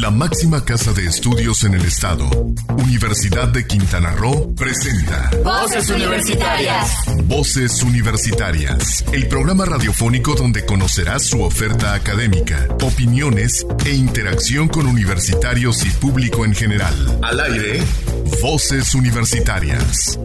La máxima casa de estudios en el estado, Universidad de Quintana Roo, presenta Voces Universitarias. Voces Universitarias, el programa radiofónico donde conocerás su oferta académica, opiniones e interacción con universitarios y público en general. Al aire, Voces Universitarias.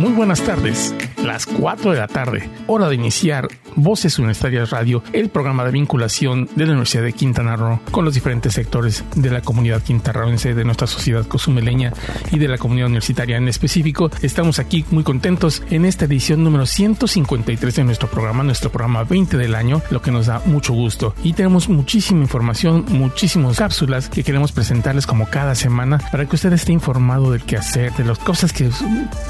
Muy buenas tardes las 4 de la tarde, hora de iniciar Voces Universitarias Radio, el programa de vinculación de la Universidad de Quintana Roo con los diferentes sectores de la comunidad quintanarroense, de nuestra sociedad cozumeleña y de la comunidad universitaria en específico. Estamos aquí muy contentos en esta edición número 153 de nuestro programa, nuestro programa 20 del año, lo que nos da mucho gusto. Y tenemos muchísima información, muchísimas cápsulas que queremos presentarles como cada semana para que usted esté informado del quehacer, de las cosas que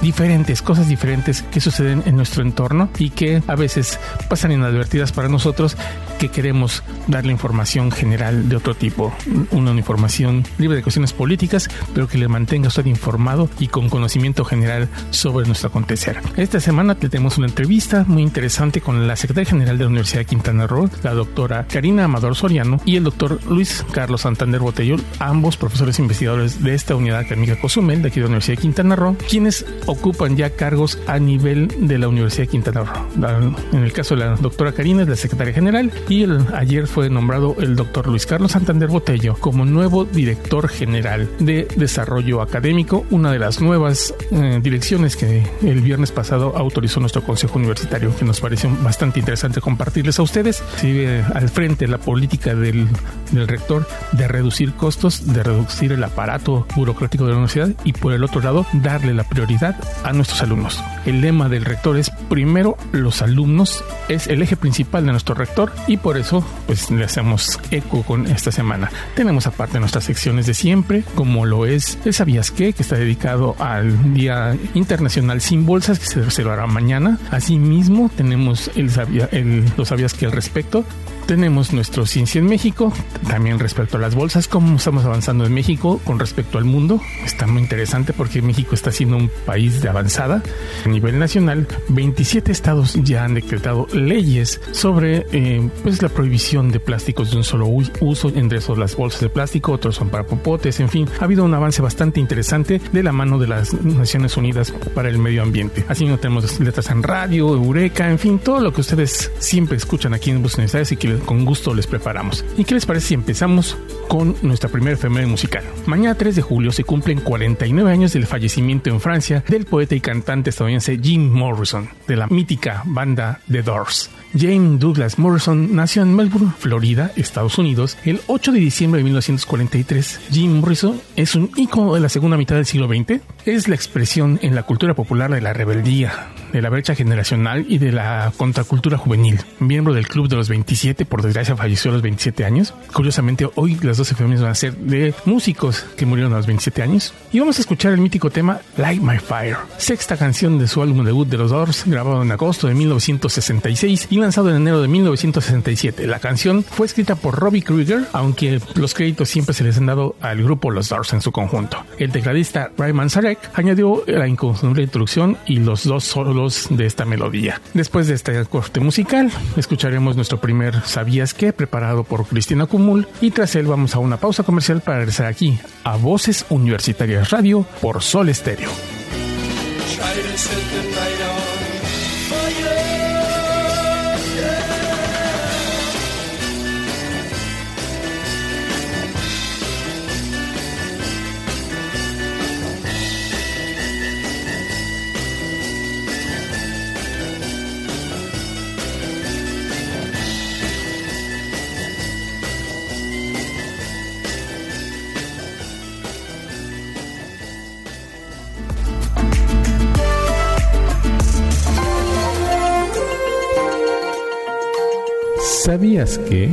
diferentes, cosas diferentes que suceden en nuestro entorno y que a veces pasan inadvertidas para nosotros que queremos darle información general de otro tipo, una información libre de cuestiones políticas, pero que le mantenga usted informado y con conocimiento general sobre nuestro acontecer. Esta semana tenemos una entrevista muy interesante con la secretaria general de la Universidad de Quintana Roo, la doctora Karina Amador Soriano y el doctor Luis Carlos Santander Botello, ambos profesores investigadores de esta unidad académica Cozumel, de aquí de la Universidad de Quintana Roo, quienes ocupan ya cargos a nivel de la Universidad de Quintana Roo. En el caso de la doctora Karina es la secretaria general y el, ayer fue nombrado el doctor Luis Carlos Santander Botello como nuevo director general de desarrollo académico, una de las nuevas eh, direcciones que el viernes pasado autorizó nuestro consejo universitario, que nos pareció bastante interesante compartirles a ustedes. Sigue al frente la política del, del rector de reducir costos, de reducir el aparato burocrático de la universidad y por el otro lado darle la prioridad a nuestros alumnos. El lema del rector es primero los alumnos, es el eje principal de nuestro rector y por eso pues le hacemos eco con esta semana. Tenemos aparte nuestras secciones de siempre, como lo es el Sabías qué, que está dedicado al Día Internacional sin Bolsas, que se celebrará mañana. Asimismo, tenemos el, sabía, el Los Sabías que al respecto, tenemos nuestro Ciencia en México, también respecto a las bolsas, cómo estamos avanzando en México con respecto al mundo. Está muy interesante porque México está siendo un país de avanzada. A nivel nacional, 27 estados ya han decretado leyes sobre eh, pues la prohibición de plásticos de un solo uso, entre esos las bolsas de plástico, otros son para popotes, en fin, ha habido un avance bastante interesante de la mano de las Naciones Unidas para el Medio Ambiente. Así no tenemos letras en radio, Eureka, en fin, todo lo que ustedes siempre escuchan aquí en Universidades y que con gusto les preparamos. ¿Y qué les parece si empezamos con nuestra primera efeméride musical? Mañana 3 de julio se cumplen 49 años del fallecimiento en Francia del poeta y cantante estadounidense Jim Morrison, de la mítica banda The Doors. James Douglas Morrison nació en Melbourne, Florida, Estados Unidos, el 8 de diciembre de 1943. Jim Morrison es un ícono de la segunda mitad del siglo XX. Es la expresión en la cultura popular de la rebeldía, de la brecha generacional y de la contracultura juvenil. Miembro del Club de los 27, por desgracia falleció a los 27 años. Curiosamente, hoy las 12 efemérides van a ser de músicos que murieron a los 27 años. Y vamos a escuchar el mítico tema Light My Fire, sexta canción de su álbum debut de los Doors, grabado en agosto de 1966 y lanzado en enero de 1967. La canción fue escrita por Robbie Krieger, aunque los créditos siempre se les han dado al grupo Los Doors en su conjunto. El tecladista Ryan Sarek añadió la inconfundible introducción y los dos solos de esta melodía. Después de este corte musical, escucharemos nuestro primer ¿Sabías qué? preparado por Cristina Cumul y tras él vamos a una pausa comercial para regresar aquí a Voces Universitarias Radio por Sol Estéreo. ¿Sabías que?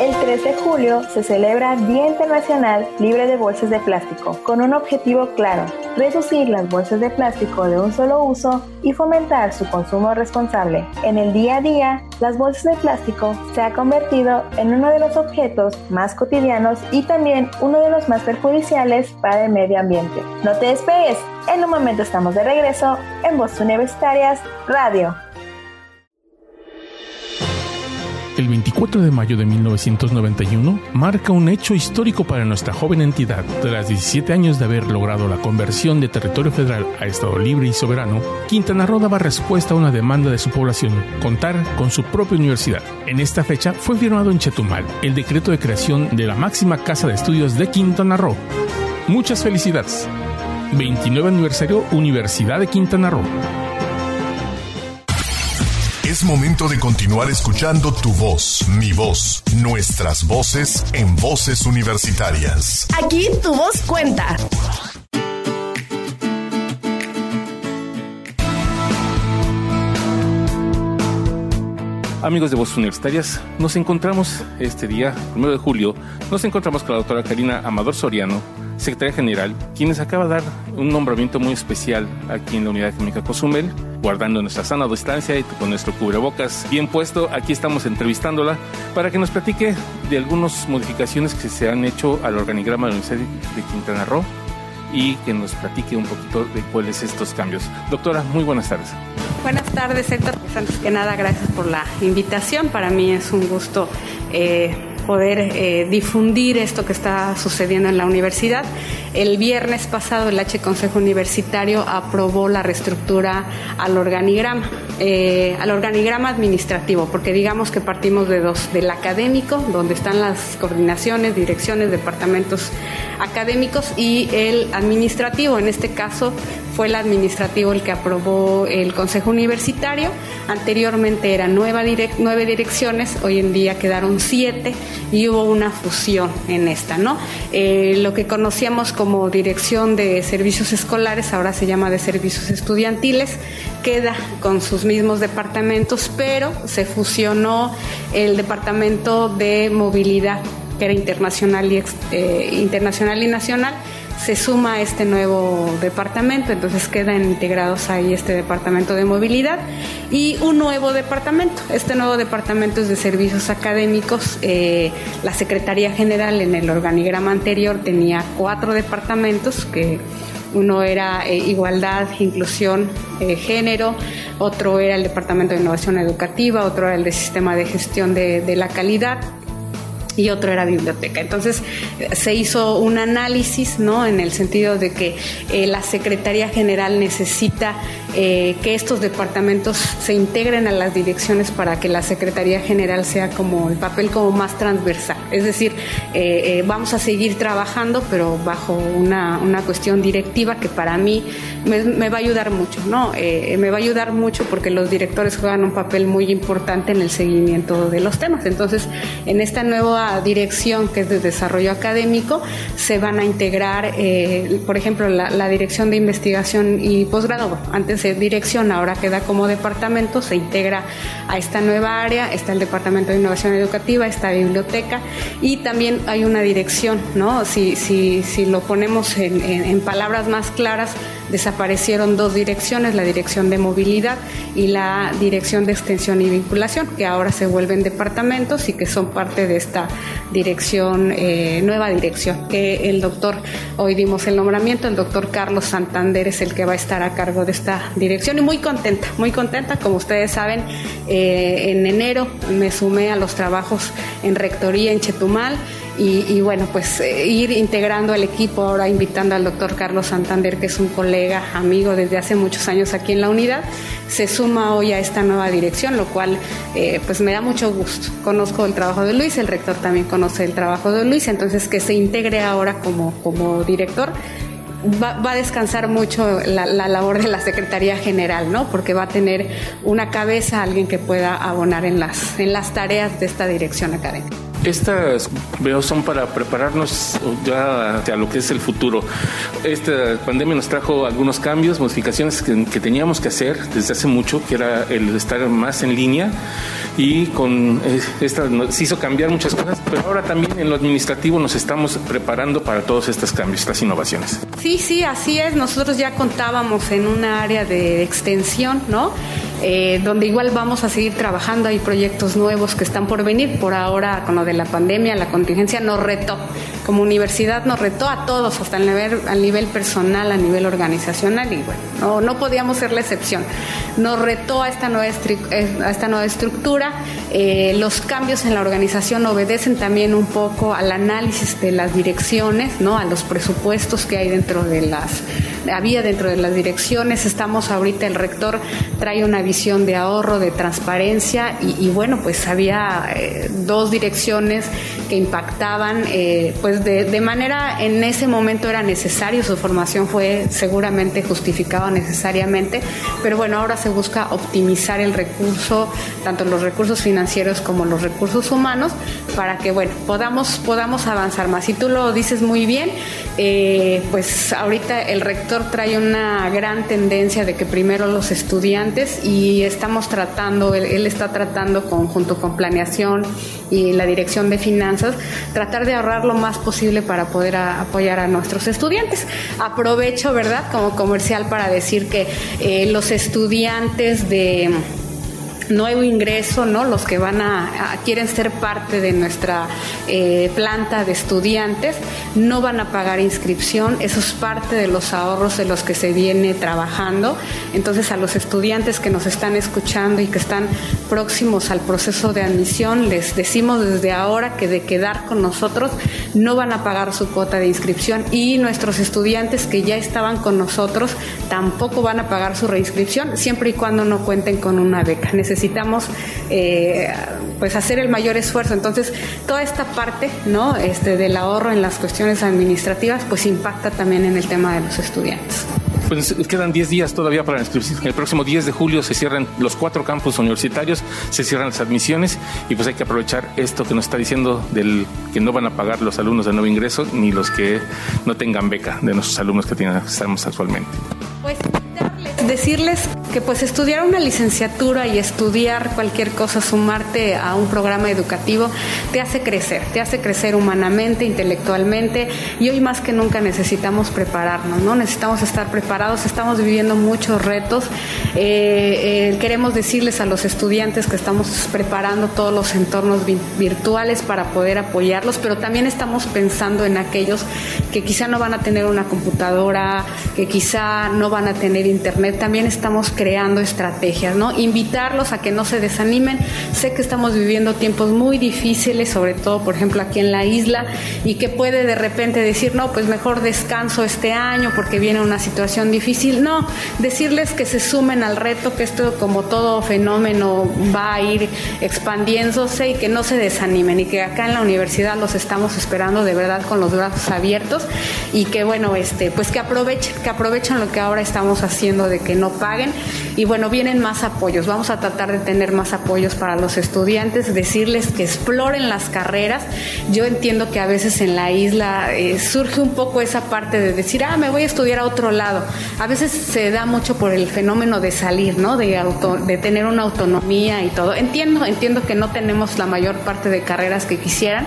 El 3 de julio se celebra Día Internacional Libre de Bolsas de Plástico, con un objetivo claro, reducir las bolsas de plástico de un solo uso y fomentar su consumo responsable. En el día a día, las bolsas de plástico se ha convertido en uno de los objetos más cotidianos y también uno de los más perjudiciales para el medio ambiente. No te despegues, en un momento estamos de regreso en Voz Universitarias Radio. 24 de mayo de 1991 marca un hecho histórico para nuestra joven entidad. Tras 17 años de haber logrado la conversión de territorio federal a Estado libre y soberano, Quintana Roo daba respuesta a una demanda de su población, contar con su propia universidad. En esta fecha fue firmado en Chetumal el decreto de creación de la máxima casa de estudios de Quintana Roo. Muchas felicidades. 29 aniversario Universidad de Quintana Roo. Es momento de continuar escuchando tu voz, mi voz, nuestras voces en voces universitarias. Aquí tu voz cuenta. Amigos de Voces Universitarias, nos encontramos este día, 1 de julio, nos encontramos con la doctora Karina Amador Soriano, secretaria general, quienes acaba de dar un nombramiento muy especial aquí en la Unidad Química Cozumel, guardando nuestra sana distancia y con nuestro cubrebocas bien puesto. Aquí estamos entrevistándola para que nos platique de algunas modificaciones que se han hecho al organigrama de la Universidad de Quintana Roo y que nos platique un poquito de cuáles estos cambios. Doctora, muy buenas tardes. Buenas tardes, Héctor. Antes que nada, gracias por la invitación. Para mí es un gusto eh, poder eh, difundir esto que está sucediendo en la universidad. El viernes pasado el H Consejo Universitario aprobó la reestructura al organigrama, eh, al organigrama administrativo, porque digamos que partimos de dos, del académico, donde están las coordinaciones, direcciones, departamentos académicos y el administrativo. En este caso fue el administrativo el que aprobó el Consejo Universitario. Anteriormente eran nueve direcciones, hoy en día quedaron siete y hubo una fusión en esta, ¿no? Eh, lo que conocíamos como Dirección de Servicios Escolares ahora se llama de Servicios Estudiantiles, queda con sus mismos departamentos, pero se fusionó el Departamento de Movilidad que era internacional y, eh, internacional y nacional se suma a este nuevo departamento, entonces quedan integrados ahí este departamento de movilidad y un nuevo departamento. Este nuevo departamento es de servicios académicos. Eh, la Secretaría General en el organigrama anterior tenía cuatro departamentos que uno era eh, igualdad, inclusión, eh, género, otro era el Departamento de Innovación Educativa, otro era el de Sistema de Gestión de, de la Calidad y otro era biblioteca. Entonces se hizo un análisis, ¿no? En el sentido de que eh, la Secretaría General necesita eh, que estos departamentos se integren a las direcciones para que la Secretaría General sea como el papel como más transversal. Es decir, eh, vamos a seguir trabajando, pero bajo una, una cuestión directiva que para mí me, va a ayudar mucho, ¿no? me va a ayudar mucho porque los directores juegan un papel muy importante en el seguimiento de los temas. Entonces, en esta nueva dirección que es de desarrollo académico se van a integrar, eh, por ejemplo, la, dirección de investigación y posgrado. antes dirección, ahora queda como departamento, se integra a esta nueva área, está el Departamento de Innovación Educativa, está biblioteca y también hay una dirección, ¿no? Si, si, si lo ponemos en palabras más claras, desaparecieron dos direcciones, la dirección de movilidad y la dirección de extensión y vinculación, que ahora se vuelven departamentos y que son parte de esta dirección, eh, nueva dirección, que el doctor, hoy dimos el nombramiento, el doctor Carlos Santander es el que va a estar a cargo de esta dirección y muy contenta, muy contenta, como ustedes saben, eh, en enero me sumé a los trabajos en rectoría en Chetumal y, bueno, pues eh, ir integrando el equipo, ahora invitando al doctor Carlos Santander, que es un colega, amigo desde hace muchos años aquí en la unidad, se suma hoy a esta nueva dirección, lo cual eh, pues me da mucho gusto. Conozco el trabajo de Luis, el rector también conoce el trabajo de Luis, entonces que se integre ahora como, como director. Va, a descansar mucho la, la, labor de la Secretaría General, ¿no? Porque va a tener una cabeza, alguien que pueda abonar en las, en las tareas de esta dirección académica. Estas veo son para prepararnos ya a lo que es el futuro. Esta pandemia nos trajo algunos cambios, modificaciones que, teníamos que hacer desde hace mucho, que era el estar más en línea y con eh, esta se hizo cambiar muchas cosas, pero ahora también en lo administrativo nos estamos preparando para todos estos cambios, estas innovaciones. Sí, sí, así es. Nosotros ya contábamos en una área de extensión, ¿no? Eh, donde igual vamos a seguir trabajando, hay proyectos nuevos que están por venir, por ahora con lo de la pandemia, la contingencia nos retó, como universidad nos retó a todos, hasta el nivel, personal, a nivel organizacional, y bueno, no, no podíamos ser la excepción. Nos retó a esta nueva, eh, esta nueva estructura, eh, los cambios en la organización obedecen también un poco al análisis de las direcciones, ¿no? a los presupuestos que hay dentro de las había dentro de las direcciones. Estamos ahorita, el rector trae una visión de ahorro, de transparencia y, bueno, pues había eh, dos direcciones que impactaban, eh, pues de, de, manera, en ese momento era necesario, su formación fue seguramente justificada necesariamente, pero bueno, ahora se busca optimizar el recurso, tanto los recursos financieros como los recursos humanos, para que, bueno, podamos, podamos avanzar más. Y tú lo dices muy bien, eh, pues ahorita el rector trae una gran tendencia de que primero los estudiantes y estamos tratando, él, está tratando con, junto con planeación y la dirección de finanzas, tratar de ahorrar lo más posible para poder apoyar a nuestros estudiantes. Aprovecho, ¿verdad?, como comercial para decir que eh, los estudiantes de nuevo ingreso, ¿no? Los que van a, quieren ser parte de nuestra eh, planta de estudiantes, no van a pagar inscripción, eso es parte de los ahorros de los que se viene trabajando. Entonces a los estudiantes que nos están escuchando y que están próximos al proceso de admisión, les decimos desde ahora que de quedar con nosotros no van a pagar su cuota de inscripción y nuestros estudiantes que ya estaban con nosotros tampoco van a pagar su reinscripción siempre y cuando no cuenten con una beca necesitamos eh, pues hacer el mayor esfuerzo. Entonces, toda esta parte ¿no? este, del ahorro en las cuestiones administrativas, pues impacta también en el tema de los estudiantes. Pues quedan 10 días todavía para. El próximo 10 de julio se cierran los cuatro campus universitarios, se cierran las admisiones y pues hay que aprovechar esto que nos está diciendo del que no van a pagar los alumnos de nuevo ingreso ni los que no tengan beca de nuestros alumnos que tenemos actualmente. Pues decirles que pues estudiar una licenciatura y estudiar cualquier cosa, sumarte a un programa educativo, te hace crecer, te hace crecer humanamente, intelectualmente y hoy más que nunca necesitamos prepararnos, ¿no? Necesitamos estar preparados, estamos viviendo muchos retos. Eh, eh, queremos decirles a los estudiantes que estamos preparando todos los entornos virtuales para poder apoyarlos, pero también estamos pensando en aquellos que quizá no van a tener una computadora, que quizá no van a tener internet también estamos creando estrategias, ¿no? Invitarlos a que no se desanimen. Sé que estamos viviendo tiempos muy difíciles, sobre todo, por ejemplo, aquí en la isla, y que puede de repente decir, no, pues mejor descanso este año porque viene una situación difícil. No, decirles que se sumen al reto, que esto, como todo fenómeno, va a ir expandiéndose y que no se desanimen y que acá en la universidad los estamos esperando de verdad con los brazos abiertos y que, bueno, este, pues que aprovechen, que aprovechen lo que ahora estamos haciendo de que no paguen. Y bueno, vienen más apoyos. Vamos a tratar de tener más apoyos para los estudiantes, decirles que exploren las carreras. Yo entiendo que a veces en la isla eh, surge un poco esa parte de decir, ah, me voy a estudiar a otro lado. A veces se da mucho por el fenómeno de salir, ¿no? De, auto, de tener una autonomía y todo. Entiendo, entiendo que no tenemos la mayor parte de carreras que quisieran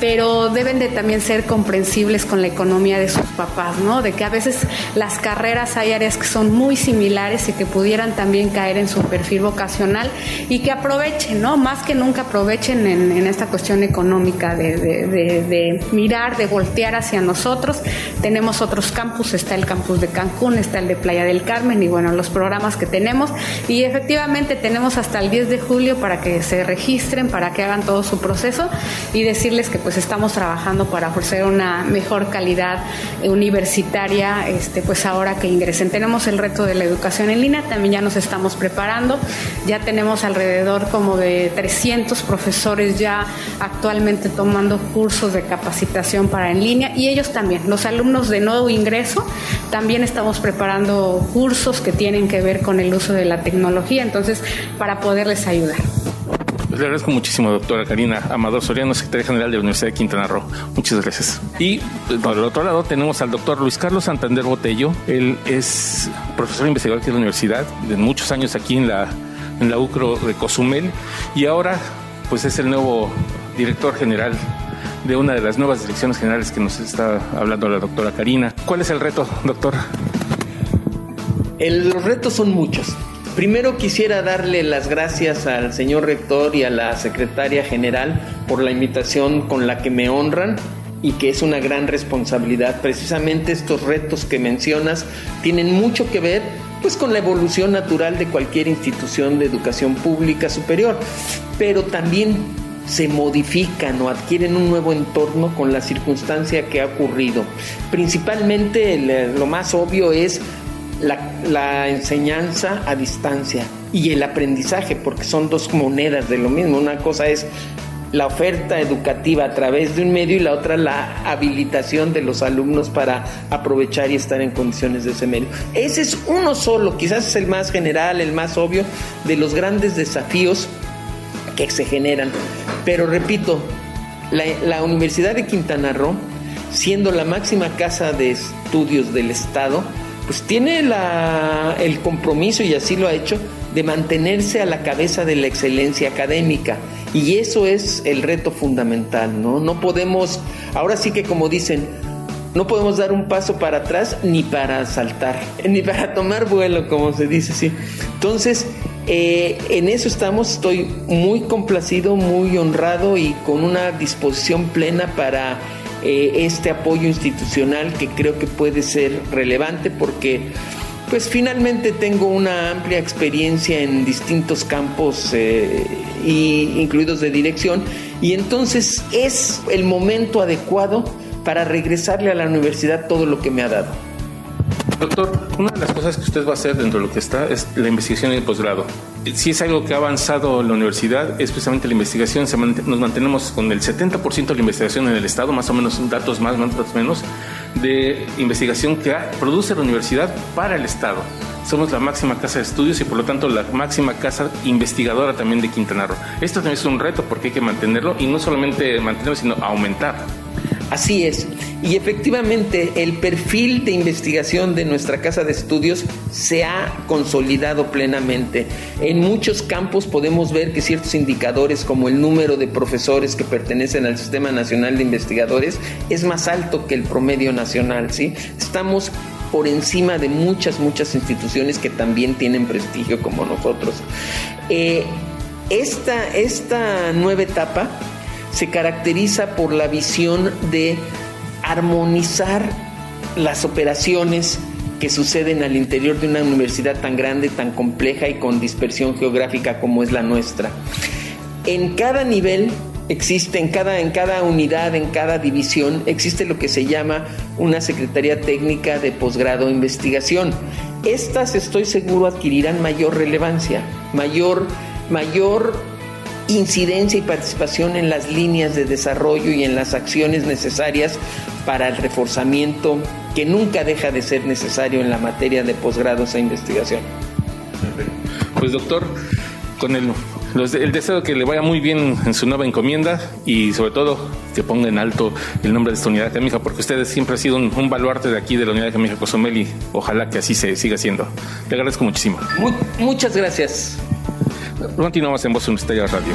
pero deben de también ser comprensibles con la economía de sus papás, ¿no? De que a veces las carreras hay áreas que son muy similares y que pudieran también caer en su perfil vocacional y que aprovechen, ¿no? Más que nunca aprovechen en, esta cuestión económica de, de, mirar, de voltear hacia nosotros. Tenemos otros campus, está el campus de Cancún, está el de Playa del Carmen y bueno, los programas que tenemos y efectivamente tenemos hasta el 10 de julio para que se registren, para que hagan todo su proceso y decirles que pues estamos trabajando para ofrecer una mejor calidad universitaria, este, pues ahora que ingresen. Tenemos el reto de la educación en línea, también ya nos estamos preparando, ya tenemos alrededor como de 300 profesores ya actualmente tomando cursos de capacitación para en línea y ellos también, los alumnos de nuevo ingreso, también estamos preparando cursos que tienen que ver con el uso de la tecnología, entonces para poderles ayudar. Le agradezco muchísimo, doctora Karina Amador Soriano, secretaria general de la Universidad de Quintana Roo. Muchas gracias. Y por el otro lado tenemos al doctor Luis Carlos Santander Botello. Él es profesor investigador aquí en la universidad, de muchos años aquí en la, en la UCRO de Cozumel, y ahora pues es el nuevo director general de una de las nuevas direcciones generales que nos está hablando la doctora Karina. ¿Cuál es el reto, doctor? los retos son muchos Primero quisiera darle las gracias al señor rector y a la secretaria general por la invitación con la que me honran y que es una gran responsabilidad. Precisamente estos retos que mencionas tienen mucho que ver pues con la evolución natural de cualquier institución de educación pública superior, pero también se modifican o adquieren un nuevo entorno con la circunstancia que ha ocurrido. Principalmente lo más obvio es la, la, enseñanza a distancia y el aprendizaje, porque son dos monedas de lo mismo. Una cosa es la oferta educativa a través de un medio y la otra la habilitación de los alumnos para aprovechar y estar en condiciones de ese medio. Ese es uno solo, quizás es el más general, el más obvio de los grandes desafíos que se generan. Pero repito, la, Universidad de Quintana Roo, siendo la máxima casa de estudios del Estado, pues tiene el compromiso, y así lo ha hecho, de mantenerse a la cabeza de la excelencia académica. Y eso es el reto fundamental, ¿no? No podemos, ahora sí que como dicen, no podemos dar un paso para atrás ni para saltar, ni para tomar vuelo, como se dice así. Entonces, eh, en eso estamos, estoy muy complacido, muy honrado y con una disposición plena para eh, este apoyo institucional que creo que puede ser relevante porque pues finalmente tengo una amplia experiencia en distintos campos eh, incluidos de dirección y entonces es el momento adecuado para regresarle a la universidad todo lo que me ha dado. Doctor, una de las cosas que usted va a hacer dentro de lo que está es la investigación y el posgrado. Si es algo que ha avanzado la universidad, es precisamente la investigación. nos mantenemos con el 70% de la investigación en el Estado, más o menos, datos más, datos menos, de investigación que produce la universidad para el Estado. Somos la máxima casa de estudios y por lo tanto la máxima casa investigadora también de Quintana Roo. Esto también es un reto porque hay que mantenerlo y no solamente mantenerlo, sino aumentar. Así es. Y efectivamente el perfil de investigación de nuestra casa de estudios se ha consolidado plenamente. En muchos campos podemos ver que ciertos indicadores como el número de profesores que pertenecen al Sistema Nacional de Investigadores es más alto que el promedio nacional. ¿sí? Estamos por encima de muchas, muchas instituciones que también tienen prestigio como nosotros. Eh, esta, esta nueva etapa se caracteriza por la visión de armonizar las operaciones que suceden al interior de una universidad tan grande, tan compleja y con dispersión geográfica como es la nuestra. En cada nivel existe, en cada, en cada unidad, en cada división, existe lo que se llama una Secretaría Técnica de Posgrado e Investigación. Estas, estoy seguro, adquirirán mayor relevancia, mayor, mayor incidencia y participación en las líneas de desarrollo y en las acciones necesarias para el reforzamiento que nunca deja de ser necesario en la materia de posgrados e investigación. Pues doctor, con el, el deseo de que le vaya muy bien en su nueva encomienda y sobre todo que ponga en alto el nombre de esta unidad académica, porque ustedes siempre ha sido un, baluarte de aquí de la unidad académica Cozumel y ojalá que así se siga siendo. Le agradezco muchísimo. muchas gracias. Continuamos en Voz Universitaria Radio.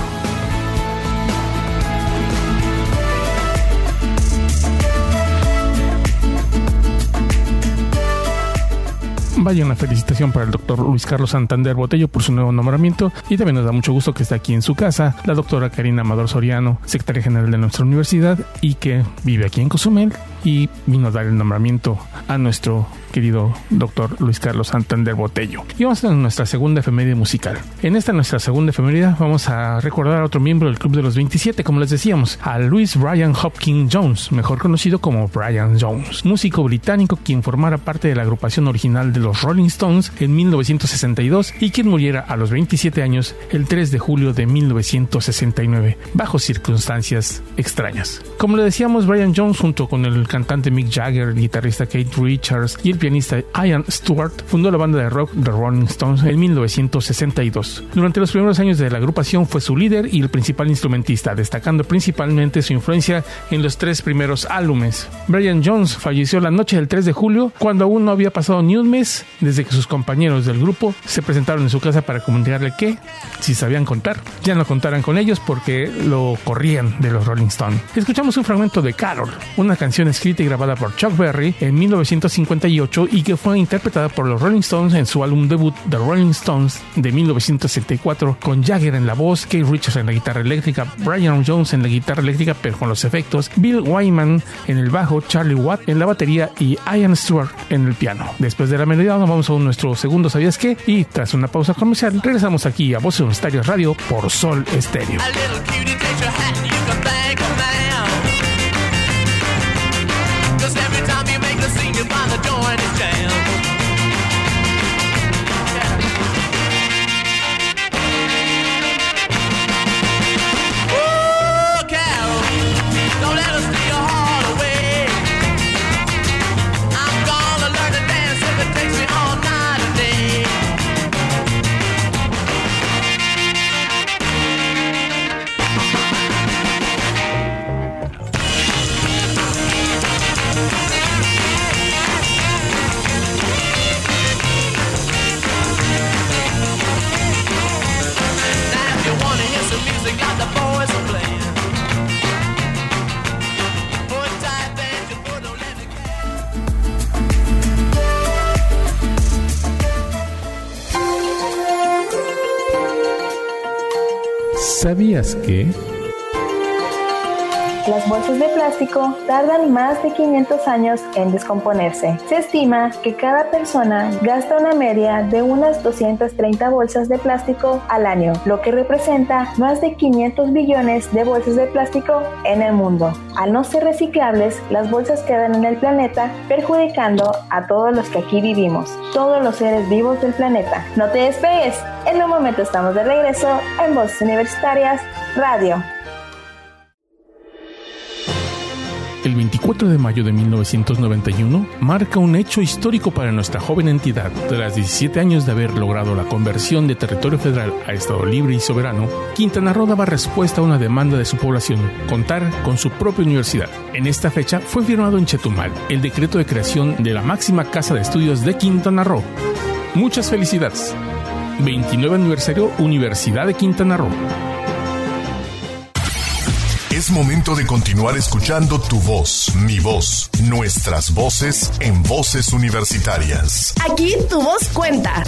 Vaya una felicitación para el doctor Luis Carlos Santander Botello por su nuevo nombramiento y también nos da mucho gusto que esté aquí en su casa la doctora Karina Amador Soriano, secretaria general de nuestra universidad y que vive aquí en Cozumel y vino a dar el nombramiento a nuestro querido doctor Luis Carlos Santander Botello. Y vamos a nuestra segunda efeméride musical. En esta nuestra segunda efeméride vamos a recordar a otro miembro del Club de los 27, como les decíamos, a Luis Brian Hopkins Jones, mejor conocido como Brian Jones, músico británico quien formara parte de la agrupación original de los Rolling Stones en 1962 y quien muriera a los 27 años el 3 de julio de 1969, bajo circunstancias extrañas. Como le decíamos, Brian Jones junto con el cantante Mick Jagger, el guitarrista Kate Richards y el pianista Ian Stewart fundó la banda de rock The Rolling Stones en 1962. Durante los primeros años de la agrupación fue su líder y el principal instrumentista, destacando principalmente su influencia en los tres primeros álbumes. Brian Jones falleció la noche del 3 de julio cuando aún no había pasado ni un mes desde que sus compañeros del grupo se presentaron en su casa para comunicarle que, si sabían contar, ya no contaran con ellos porque lo corrían de los Rolling Stones. Escuchamos un fragmento de Carol, una canción escrita y grabada por Chuck Berry en 1958 1968 y que fue interpretada por los Rolling Stones en su álbum debut The Rolling Stones de 1964 con Jagger en la voz, Keith Richards en la guitarra eléctrica, Brian Jones en la guitarra eléctrica pero con los efectos, Bill Wyman en el bajo, Charlie Watt en la batería y Ian Stewart en el piano. Después de la melodía nos vamos a nuestro segundo ¿Sabías qué? Y tras una pausa comercial regresamos aquí a Voces Universitarias Radio por Sol Estéreo. ¿Sabías que? Las bolsas de plástico tardan más de 500 años en descomponerse. Se estima que cada persona gasta una media de unas 230 bolsas de plástico al año, lo que representa más de 500 billones de bolsas de plástico en el mundo. Al no ser reciclables, las bolsas quedan en el planeta perjudicando a todos los que aquí vivimos, todos los seres vivos del planeta. No te despegues, en un momento estamos de regreso en Voces Universitarias Radio. El 24 de mayo de 1991 marca un hecho histórico para nuestra joven entidad. Tras 17 años de haber logrado la conversión de territorio federal a Estado libre y soberano, Quintana Roo daba respuesta a una demanda de su población, contar con su propia universidad. En esta fecha fue firmado en Chetumal el decreto de creación de la máxima casa de estudios de Quintana Roo. Muchas felicidades. 29 aniversario Universidad de Quintana Roo. Es momento de continuar escuchando tu voz, mi voz, nuestras voces en voces universitarias. Aquí tu voz cuenta.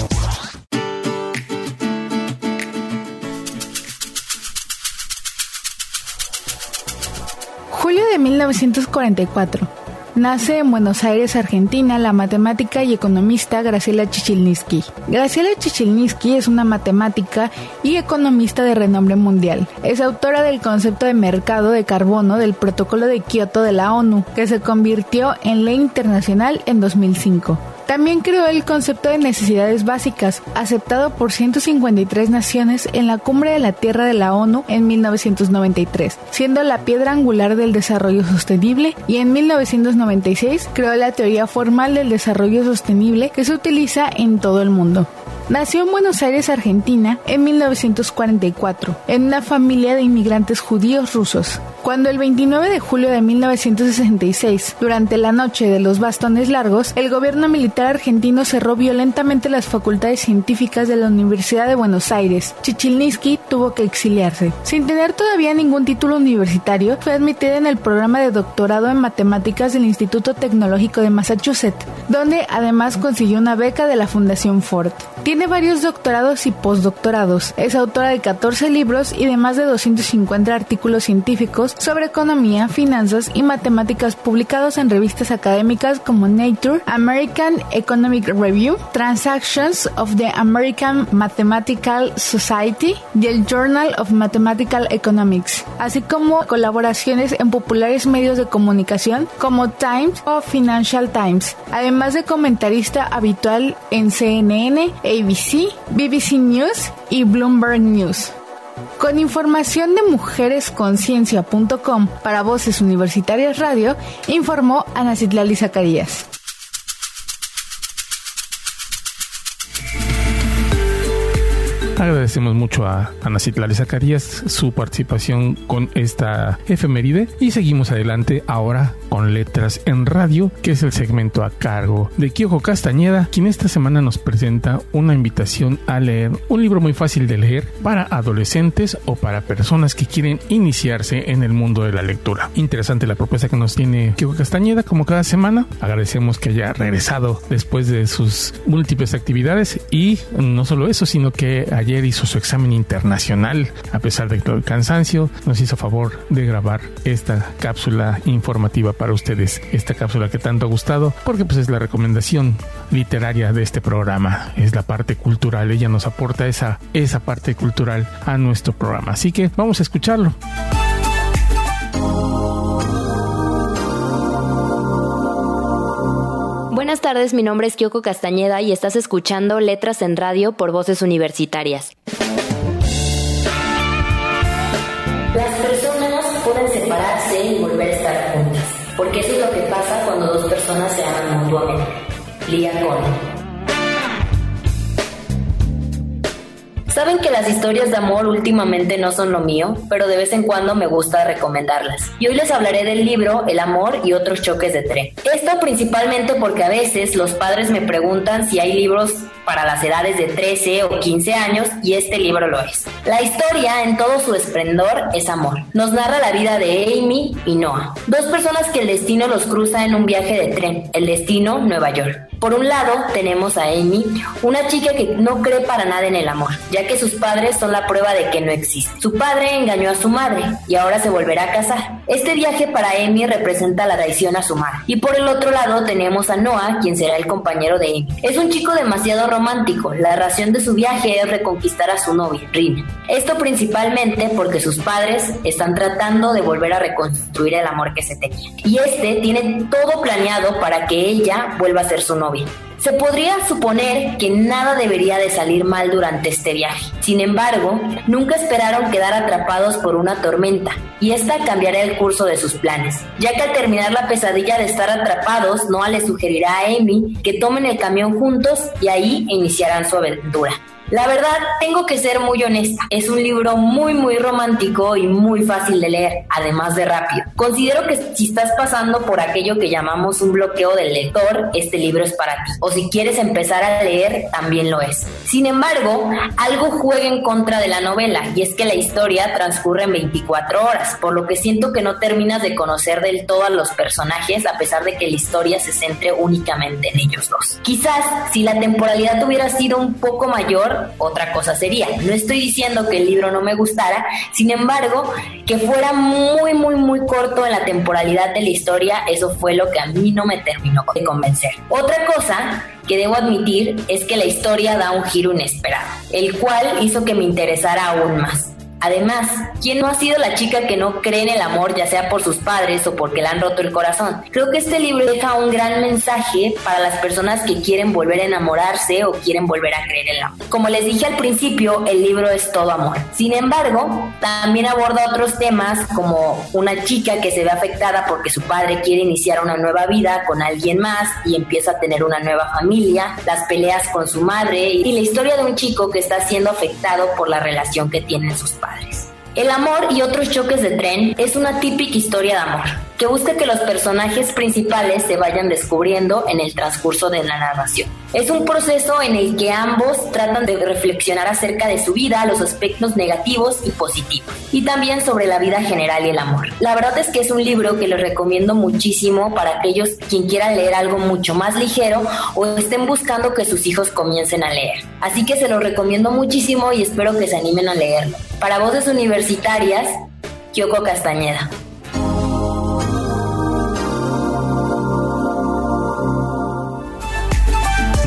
Julio de 1944. Nace en Buenos Aires, Argentina, la matemática y economista Graciela Chichilnisky. Graciela Chichilnisky es una matemática y economista de renombre mundial. Es autora del concepto de mercado de carbono del Protocolo de Kioto de la ONU, que se convirtió en ley internacional en 2005. También creó el concepto de necesidades básicas, aceptado por 153 naciones en la Cumbre de la Tierra de la ONU en 1993, siendo la piedra angular del desarrollo sostenible y en 1996 creó la teoría formal del desarrollo sostenible que se utiliza en todo el mundo. Nació en Buenos Aires, Argentina, en 1944, en una familia de inmigrantes judíos rusos. Cuando el 29 de julio de 1966, durante la noche de los bastones largos, el gobierno militar argentino cerró violentamente las facultades científicas de la Universidad de Buenos Aires, Chichilnisky tuvo que exiliarse. Sin tener todavía ningún título universitario, fue admitida en el programa de doctorado en matemáticas del Instituto Tecnológico de Massachusetts, donde además consiguió una beca de la Fundación Ford. Tiene varios doctorados y postdoctorados. Es autora de 14 libros y de más de 250 artículos científicos sobre economía, finanzas y matemáticas publicados en revistas académicas como Nature, American Economic Review, Transactions of the American Mathematical Society y el Journal of Mathematical Economics, así como colaboraciones en populares medios de comunicación como Times o Financial Times, además de comentarista habitual en CNN, ABC, BBC News y Bloomberg News. Con información de mujeresconciencia.com para Voces Universitarias Radio, informó Ana Citlali Zacarías. Agradecemos mucho a Ana Citlali Zacarías su participación con esta efeméride y seguimos adelante ahora con Letras en Radio, que es el segmento a cargo de Kyoko Castañeda, quien esta semana nos presenta una invitación a leer un libro muy fácil de leer para adolescentes o para personas que quieren iniciarse en el mundo de la lectura. Interesante la propuesta que nos tiene Kyoko Castañeda, como cada semana. Agradecemos que haya regresado después de sus múltiples actividades y no solo eso, sino que hizo su examen internacional, a pesar de todo el cansancio, nos hizo favor de grabar esta cápsula informativa para ustedes, esta cápsula que tanto ha gustado, porque pues es la recomendación literaria de este programa, es la parte cultural, ella nos aporta esa, esa parte cultural a nuestro programa, así que vamos a escucharlo. Tardes, mi nombre es Kyoko Castañeda y estás escuchando Letras en Radio por Voces Universitarias. Las personas pueden separarse y volver a estar juntas, porque eso es lo que pasa cuando dos personas se aman mutuamente. Lía Cole. Saben que las historias de amor últimamente no son lo mío, pero de vez en cuando me gusta recomendarlas. Y hoy les hablaré del libro El amor y otros choques de tren. Esto principalmente porque a veces los padres me preguntan si hay libros para las edades de 13 o 15 años y este libro lo es. La historia en todo su esplendor es amor. Nos narra la vida de Amy y Noah, dos personas que el destino los cruza en un viaje de tren, el destino Nueva York. Por un lado tenemos a Amy, una chica que no cree para nada en el amor, ya que sus padres son la prueba de que no existe. Su padre engañó a su madre y ahora se volverá a casar. Este viaje para Amy representa la traición a su madre. Y por el otro lado tenemos a Noah, quien será el compañero de Amy. Es un chico demasiado romántico. La razón de su viaje es reconquistar a su novia, Rin. Esto principalmente porque sus padres están tratando de volver a reconstruir el amor que se tenía. Y este tiene todo planeado para que ella vuelva a ser su novia. Se podría suponer que nada debería de salir mal durante este viaje. Sin embargo, nunca esperaron quedar atrapados por una tormenta, y esta cambiará el curso de sus planes, ya que al terminar la pesadilla de estar atrapados, Noah le sugerirá a Amy que tomen el camión juntos y ahí iniciarán su aventura. La verdad, tengo que ser muy honesta. Es un libro muy, muy romántico y muy fácil de leer, además de rápido. Considero que si estás pasando por aquello que llamamos un bloqueo del lector, este libro es para ti. O si quieres empezar a leer, también lo es. Sin embargo, algo juega en contra de la novela y es que la historia transcurre en 24 horas, por lo que siento que no terminas de conocer del todo a los personajes a pesar de que la historia se centre únicamente en ellos dos. Quizás si la temporalidad hubiera sido un poco mayor, otra cosa sería. No estoy diciendo que el libro no me gustara, sin embargo, que fuera muy, muy, muy corto en la temporalidad de la historia, eso fue lo que a mí no me terminó de convencer. Otra cosa que debo admitir es que la historia da un giro inesperado, el cual hizo que me interesara aún más. Además, ¿quién no ha sido la chica que no cree en el amor, ya sea por sus padres o porque le han roto el corazón? Creo que este libro deja un gran mensaje para las personas que quieren volver a enamorarse o quieren volver a creer en el amor. Como les dije al principio, el libro es todo amor. Sin embargo, también aborda otros temas como una chica que se ve afectada porque su padre quiere iniciar una nueva vida con alguien más y empieza a tener una nueva familia, las peleas con su madre y la historia de un chico que está siendo afectado por la relación que tienen sus padres. El amor y otros choques de tren es una típica historia de amor que busca que los personajes principales se vayan descubriendo en el transcurso de la narración. Es un proceso en el que ambos tratan de reflexionar acerca de su vida, los aspectos negativos y positivos, y también sobre la vida general y el amor. La verdad es que es un libro que les recomiendo muchísimo para aquellos quien quieran leer algo mucho más ligero o estén buscando que sus hijos comiencen a leer. Así que se lo recomiendo muchísimo y espero que se animen a leerlo. Para voces universitarias, Kyoko Castañeda.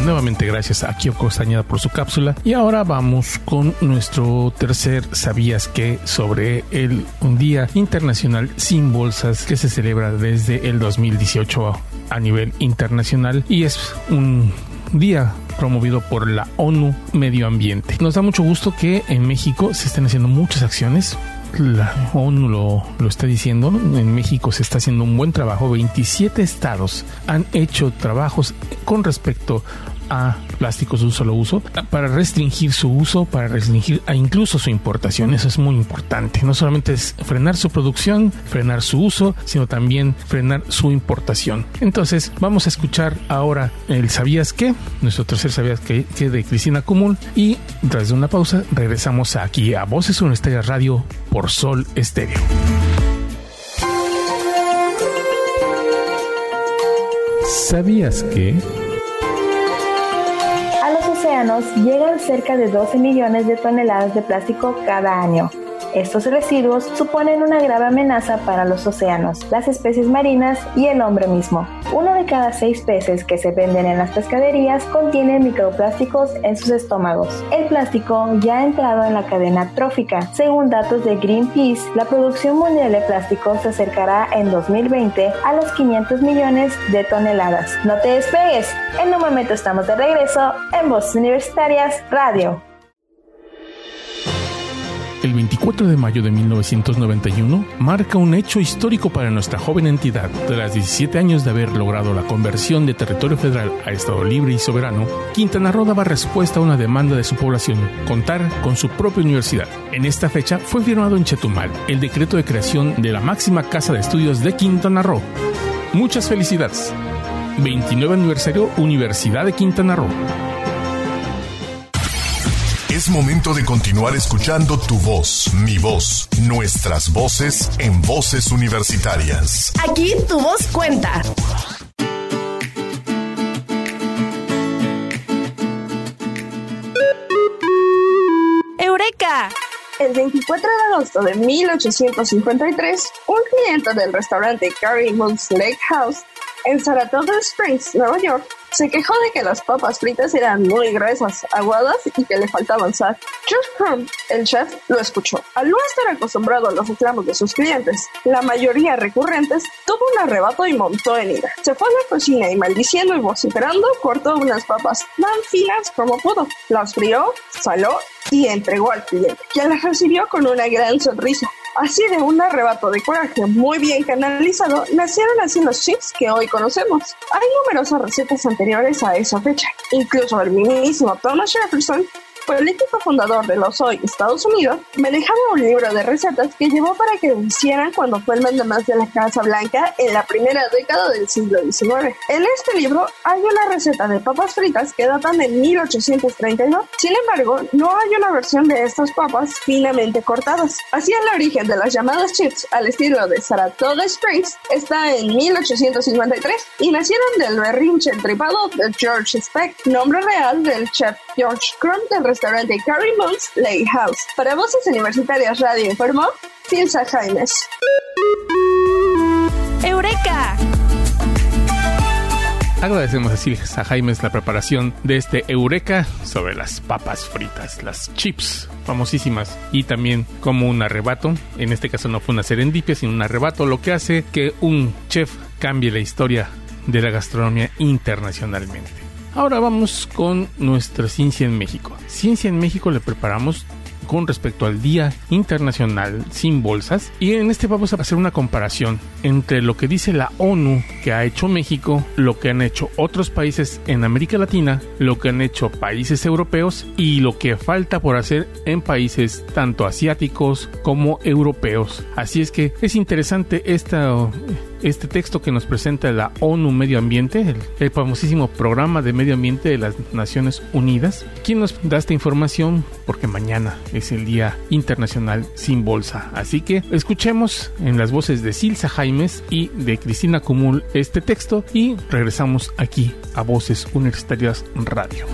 Nuevamente gracias a Kyoko Castañeda por su cápsula. Y ahora vamos con nuestro tercer ¿Sabías qué? sobre el Día Internacional sin Bolsas que se celebra desde el 2018 a nivel internacional y es un día promovido por la ONU Medio Ambiente. Nos da mucho gusto que en México se estén haciendo muchas acciones la ONU lo, lo, está diciendo, en México se está haciendo un buen trabajo, 27 estados han hecho trabajos con respecto a plásticos de un solo uso para restringir su uso, para restringir a incluso su importación. Eso es muy importante. No solamente es frenar su producción, frenar su uso, sino también frenar su importación. Entonces, vamos a escuchar ahora el ¿Sabías qué? Nuestro tercer ¿Sabías qué? que de Cristina Cumul. Y tras de una pausa, regresamos aquí a Voces Universitarias Radio por Sol Estéreo. ¿Sabías que? Llegan cerca de 12 millones de toneladas de plástico cada año. Estos residuos suponen una grave amenaza para los océanos, las especies marinas y el hombre mismo. Uno de cada seis peces que se venden en las pescaderías contiene microplásticos en sus estómagos. El plástico ya ha entrado en la cadena trófica. Según datos de Greenpeace, la producción mundial de plástico se acercará en 2020 a los 500 millones de toneladas. No te despegues, en un momento estamos de regreso en Voces Universitarias Radio el 24 de mayo de 1991 marca un hecho histórico para nuestra joven entidad. Tras 17 años de haber logrado la conversión de territorio federal a Estado libre y soberano, Quintana Roo daba respuesta a una demanda de su población, contar con su propia universidad. En esta fecha fue firmado en Chetumal el decreto de creación de la máxima casa de estudios de Quintana Roo. Muchas felicidades. 29 aniversario Universidad de Quintana Roo. Es momento de continuar escuchando tu voz, mi voz, nuestras voces en voces universitarias. Aquí tu voz cuenta. ¡Eureka! El 24 de agosto de 1853, un cliente del restaurante Carrie Moon's Lake House en Saratoga Springs, Nueva York, se quejó de que las papas fritas eran muy gruesas, aguadas y que le faltaban sal. George Crumb, el chef, lo escuchó. Al no estar acostumbrado a los reclamos de sus clientes, la mayoría recurrentes, tuvo un arrebato y montó en ira. Se fue a la cocina y maldiciendo y vociferando, cortó unas papas tan finas como pudo. Las frió, saló y entregó al cliente, quien las recibió con una gran sonrisa. Así de un arrebato de coraje muy bien canalizado, nacieron así los chips que hoy conocemos. Hay numerosas recetas anteriores a esa fecha. Incluso el mismísimo Thomas Jefferson político fundador de los hoy Estados Unidos, manejaba un libro de recetas que llevó para que lo hicieran cuando fue el mandamás de la Casa Blanca en la primera década del siglo XIX. En este libro hay una receta de papas fritas que datan de 1832. Sin embargo, no hay una versión de estas papas finamente cortadas. Así el origen de las llamadas chips al estilo de Saratoga Springs está en 1853 y nacieron del berrinche entripado de George Speck, nombre real del chef George Crumb del restaurante Carrie Moon's Lake House. Para Voces Universitarias Radio informó Silsa Jaimes. ¡Eureka! Agradecemos a Silsa Jaimes la preparación de este Eureka sobre las papas fritas, las chips famosísimas y también como un arrebato, en este caso no fue una serendipia sino un arrebato, lo que hace que un chef cambie la historia de la gastronomía internacionalmente. Ahora vamos con nuestra ciencia en México. Ciencia en México le preparamos con respecto al Día Internacional sin Bolsas y en este vamos a hacer una comparación entre lo que dice la ONU que ha hecho México, lo que han hecho otros países en América Latina, lo que han hecho países europeos y lo que falta por hacer en países tanto asiáticos como europeos. Así es que es interesante esta este texto que nos presenta la ONU Medio Ambiente, el, famosísimo programa de medio ambiente de las Naciones Unidas. ¿Quién nos da esta información? Porque mañana es el Día Internacional sin Bolsa. Así que escuchemos en las voces de Silsa Jaimes y de Cristina Cumul este texto y regresamos aquí a Voces Universitarias Radio.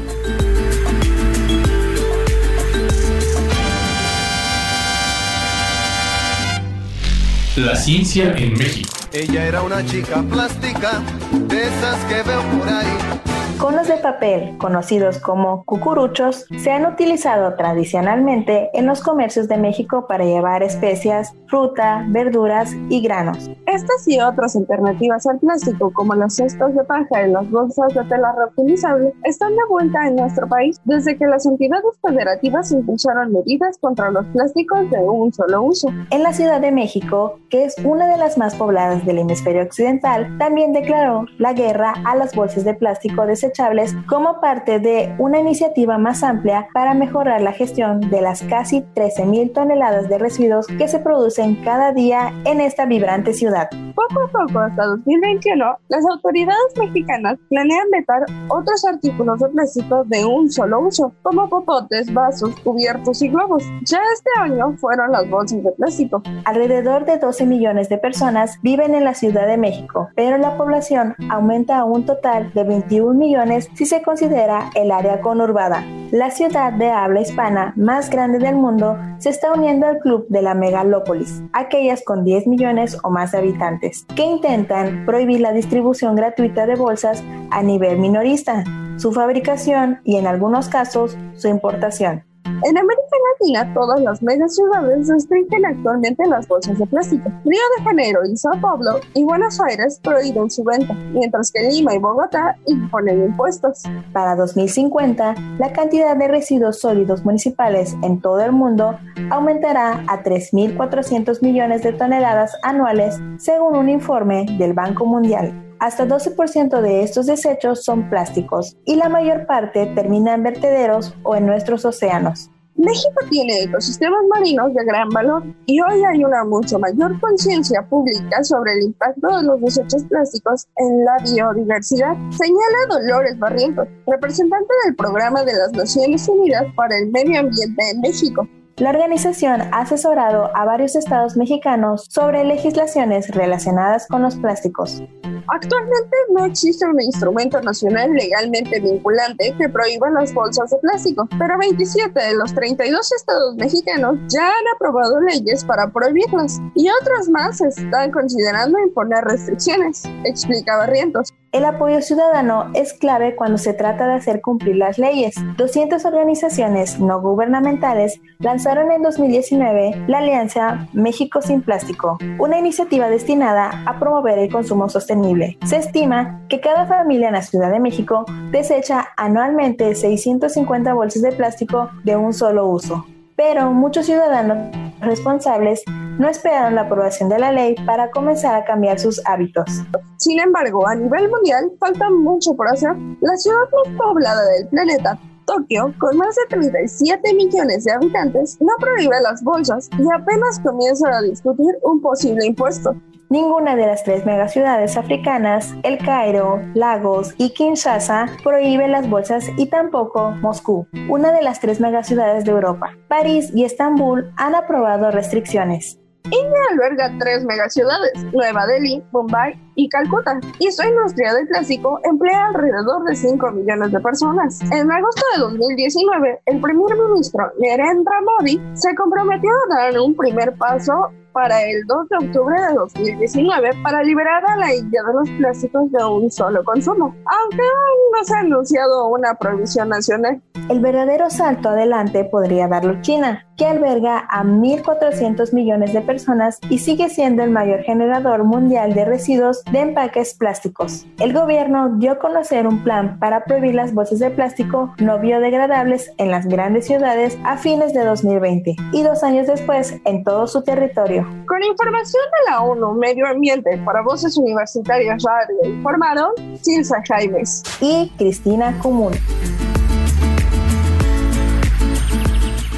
La ciencia en México. Ella era una chica plástica, de esas que veo por ahí conos de papel, conocidos como cucuruchos, se han utilizado tradicionalmente en los comercios de México para llevar especias, fruta, verduras y granos. Estas y otras alternativas al plástico, como los cestos de paja y las bolsas de tela reutilizable, están de vuelta en nuestro país desde que las entidades federativas impulsaron medidas contra los plásticos de un solo uso. En la Ciudad de México, que es una de las más pobladas del hemisferio occidental, también declaró la guerra a las bolsas de plástico de desechables como parte de una iniciativa más amplia para mejorar la gestión de las casi 13.000 toneladas de residuos que se producen cada día en esta vibrante ciudad. Poco a poco, hasta 2021, las autoridades mexicanas planean vetar otros artículos de plástico de un solo uso, como popotes, vasos, cubiertos y globos. Ya este año fueron las bolsas de plástico. Alrededor de 12 millones de personas viven en la Ciudad de México, pero la población aumenta a un total de 21 millones si se considera el área conurbada. La ciudad de habla hispana más grande del mundo se está uniendo al club de la megalópolis, aquellas con 10 millones o más habitantes, que intentan prohibir la distribución gratuita de bolsas a nivel minorista, su fabricación y en algunos casos su importación. En América Latina, todas las ciudades restringen actualmente las bolsas de plástico. Río de Janeiro y Sao Paulo y Buenos Aires prohíben su venta, mientras que Lima y Bogotá imponen impuestos. Para 2050, la cantidad de residuos sólidos municipales en todo el mundo aumentará a 3.400 millones de toneladas anuales, según un informe del Banco Mundial. Hasta 12% de estos desechos son plásticos y la mayor parte termina en vertederos o en nuestros océanos. México tiene ecosistemas marinos de gran valor y hoy hay una mucho mayor conciencia pública sobre el impacto de los desechos plásticos en la biodiversidad, señala Dolores Barrientos, representante del Programa de las Naciones Unidas para el Medio Ambiente en México. La organización ha asesorado a varios estados mexicanos sobre legislaciones relacionadas con los plásticos. Actualmente no existe un instrumento nacional legalmente vinculante que prohíba las bolsas de plástico, pero 27 de los 32 estados mexicanos ya han aprobado leyes para prohibirlas y otros más están considerando imponer restricciones, explica Barrientos. El apoyo ciudadano es clave cuando se trata de hacer cumplir las leyes. 200 organizaciones no gubernamentales lanzaron en 2019 la Alianza México sin Plástico, una iniciativa destinada a promover el consumo sostenible. Se estima que cada familia en la Ciudad de México desecha anualmente 650 bolsas de plástico de un solo uso. Pero muchos ciudadanos responsables no esperaron la aprobación de la ley para comenzar a cambiar sus hábitos. Sin embargo, a nivel mundial falta mucho por hacer. La ciudad más poblada del planeta, Tokio, con más de 37 millones de habitantes, no prohíbe las bolsas y apenas comienza a discutir un posible impuesto. Ninguna de las tres megaciudades africanas, El Cairo, Lagos y Kinshasa, prohíbe las bolsas y tampoco Moscú, una de las tres megaciudades de Europa. París y Estambul han aprobado restricciones. India alberga tres megaciudades, Nueva Delhi, Mumbai y Calcuta, y su industria del plástico emplea alrededor de 5 millones de personas. En agosto de 2019, el primer ministro Narendra Modi se comprometió a dar un primer paso para el 2 de octubre de 2019 para liberar a la India de los plásticos de un solo consumo, aunque aún no se ha anunciado una prohibición nacional. El verdadero salto adelante podría darlo China, que alberga a 1.400 millones de personas y sigue siendo el mayor generador mundial de residuos de empaques plásticos. El gobierno dio a conocer un plan para prohibir las bolsas de plástico no biodegradables en las grandes ciudades a fines de 2020 y dos años después en todo su territorio. Con información de la ONU Medio Ambiente para Voces Universitarias Radio informaron Silsa Jaimes y Cristina Común.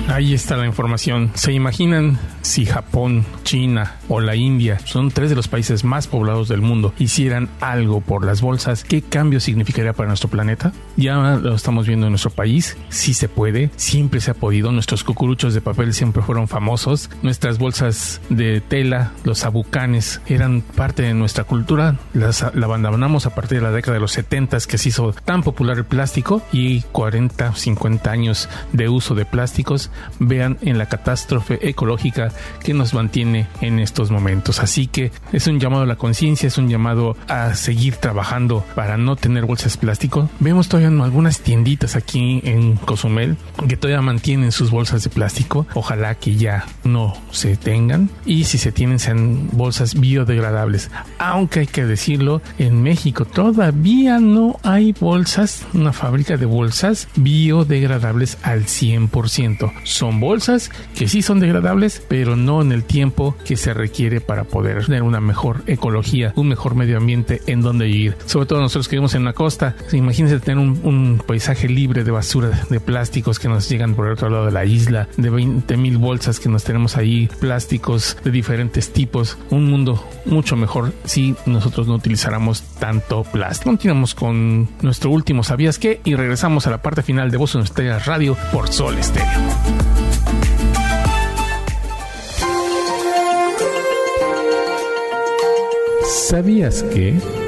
Ahí está la información. ¿Se imaginan si Japón, China o la India son tres de los países más poblados del mundo hicieran algo por las bolsas? ¿Qué cambio significaría para nuestro planeta? Ya lo estamos viendo en nuestro país. Sí se puede. Siempre se ha podido. Nuestros cucuruchos de papel siempre fueron famosos. Nuestras bolsas de tela, los abucanes, eran parte de nuestra cultura. Las, la abandonamos a partir de la década de los 70 que se hizo tan popular el plástico y 40, 50 años de uso de plásticos vean en la catástrofe ecológica que nos mantiene en estos momentos. Así que es un llamado a la conciencia, es un llamado a seguir trabajando para no tener bolsas de plástico. Vemos todavía algunas tienditas aquí en Cozumel que todavía mantienen sus bolsas de plástico. Ojalá que ya no se tengan y si se tienen sean bolsas biodegradables. Aunque hay que decirlo, en México todavía no hay bolsas, una fábrica de bolsas biodegradables al 100% son bolsas que sí son degradables, pero no en el tiempo que se requiere para poder tener una mejor ecología, un mejor medio ambiente en donde vivir. Sobre todo nosotros que vivimos en la costa, imagínense tener un, paisaje libre de basura, de plásticos que nos llegan por el otro lado de la isla, de 20 mil bolsas que nos tenemos ahí, plásticos de diferentes tipos, un mundo mucho mejor si nosotros no utilizáramos tanto plástico. Continuamos con nuestro último ¿Sabías qué? Y regresamos a la parte final de Voz en Estrellas Radio por Sol Estéreo. ¿Sabías que?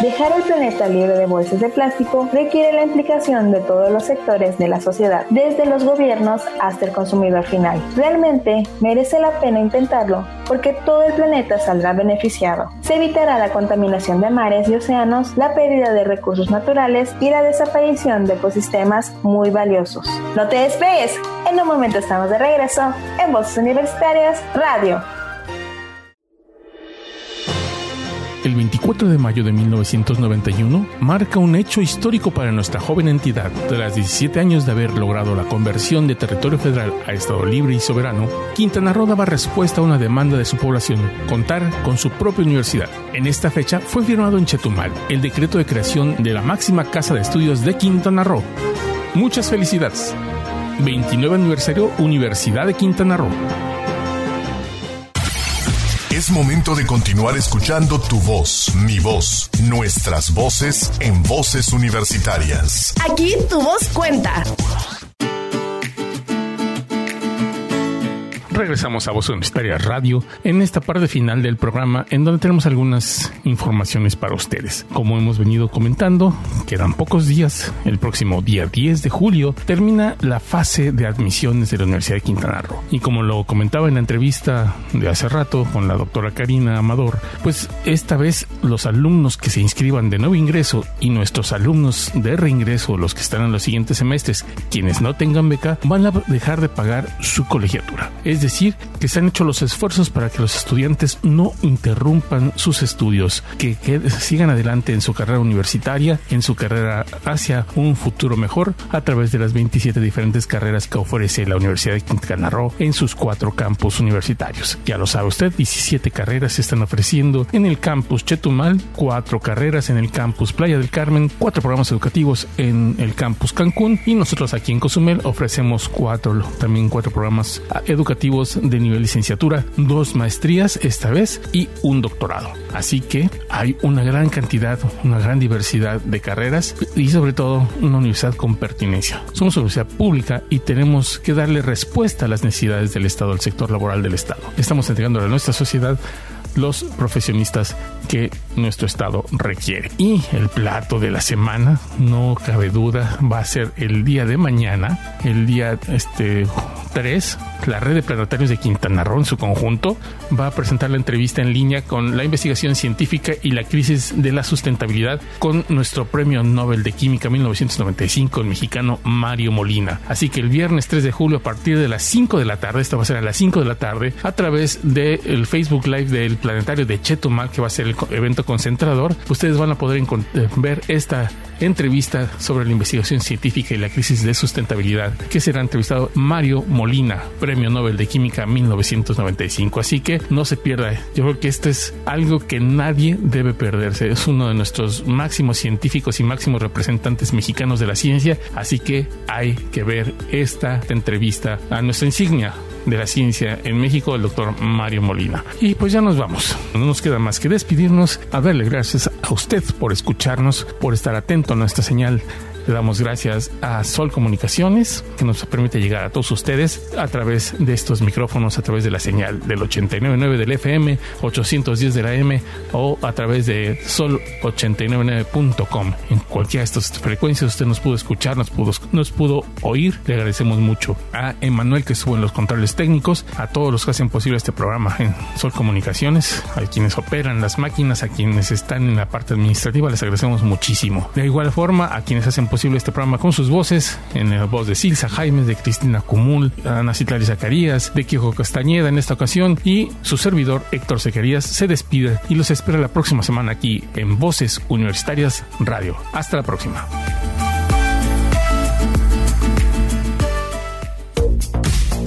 Dejar el planeta libre de bolsas de plástico requiere la implicación de todos los sectores de la sociedad, desde los gobiernos hasta el consumidor final. Realmente merece la pena intentarlo porque todo el planeta saldrá beneficiado. Se evitará la contaminación de mares y océanos, la pérdida de recursos naturales y la desaparición de ecosistemas muy valiosos. No te despegues, en un momento estamos de regreso en Voces Universitarias Radio. 24 de mayo de 1991 marca un hecho histórico para nuestra joven entidad. Tras 17 años de haber logrado la conversión de territorio federal a Estado libre y soberano, Quintana Roo daba respuesta a una demanda de su población, contar con su propia universidad. En esta fecha fue firmado en Chetumal el decreto de creación de la máxima casa de estudios de Quintana Roo. Muchas felicidades. 29 aniversario Universidad de Quintana Roo. Es momento de continuar escuchando tu voz, mi voz, nuestras voces en voces universitarias. Aquí tu voz cuenta. Regresamos a Voz Universitaria Radio en esta parte final del programa en donde tenemos algunas informaciones para ustedes. Como hemos venido comentando, quedan pocos días. El próximo día 10 de julio termina la fase de admisiones de la Universidad de Quintana Roo. Y como lo comentaba en la entrevista de hace rato con la doctora Karina Amador, pues esta vez los alumnos que se inscriban de nuevo ingreso y nuestros alumnos de reingreso, los que están en los siguientes semestres, quienes no tengan beca, van a dejar de pagar su colegiatura. Es decir, que se han hecho los esfuerzos para que los estudiantes no interrumpan sus estudios, que, sigan adelante en su carrera universitaria, en su carrera hacia un futuro mejor a través de las 27 diferentes carreras que ofrece la Universidad de Quintana Roo en sus cuatro campus universitarios. Ya lo sabe usted, 17 carreras se están ofreciendo en el campus Chetumal, cuatro carreras en el campus Playa del Carmen, cuatro programas educativos en el campus Cancún y nosotros aquí en Cozumel ofrecemos cuatro, también cuatro programas educativos de nivel licenciatura, dos maestrías esta vez y un doctorado. Así que hay una gran cantidad, una gran diversidad de carreras y sobre todo una universidad con pertinencia. Somos una universidad pública y tenemos que darle respuesta a las necesidades del Estado, al sector laboral del Estado. Estamos entregando a nuestra sociedad los profesionistas que nuestro estado requiere. Y el plato de la semana, no cabe duda, va a ser el día de mañana, el día este 3, la red de planetarios de Quintana Roo en su conjunto va a presentar la entrevista en línea con la investigación científica y la crisis de la sustentabilidad con nuestro premio Nobel de Química 1995, el mexicano Mario Molina. Así que el viernes 3 de julio a partir de las 5 de la tarde, esta va a ser a las 5 de la tarde, a través del Facebook Live del planetario de Chetumal, que va a ser el evento concentrador, ustedes van a poder eh, ver esta entrevista sobre la investigación científica y la crisis de sustentabilidad, que será entrevistado Mario Molina, Premio Nobel de Química 1995. Así que no se pierda. Yo creo que esto es algo que nadie debe perderse. Es uno de nuestros máximos científicos y máximos representantes mexicanos de la ciencia. Así que hay que ver esta entrevista a nuestra insignia de la ciencia en México, el doctor Mario Molina. Y pues ya nos vamos. No nos queda más que despedirnos, a darle gracias a usted por escucharnos, por estar atento a nuestra señal le damos gracias a Sol Comunicaciones, que nos permite llegar a todos ustedes a través de estos micrófonos, a través de la señal del 89.9 del FM, 810 de la M o a través de sol899.com. En cualquiera de estas frecuencias usted nos pudo escuchar, nos pudo, nos pudo oír. Le agradecemos mucho a Emanuel que estuvo en los controles técnicos, a todos los que hacen posible este programa en Sol Comunicaciones, a quienes operan las máquinas, a quienes están en la parte administrativa, les agradecemos muchísimo. De igual forma, a quienes hacen posible este programa con sus voces, en la voz de Silsa Jaime, de Cristina Cumul, Ana Citlari Zacarías, de Quijo Castañeda en esta ocasión y su servidor Héctor Sequerías se despide y los espera la próxima semana aquí en Voces Universitarias Radio. Hasta la próxima.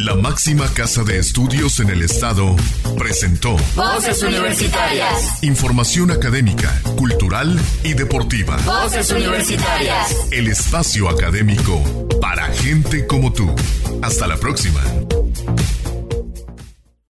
La máxima casa de estudios en el estado presentó Voces Universitarias. Información académica, cultural y deportiva. Voces Universitarias. El espacio académico para gente como tú. Hasta la próxima.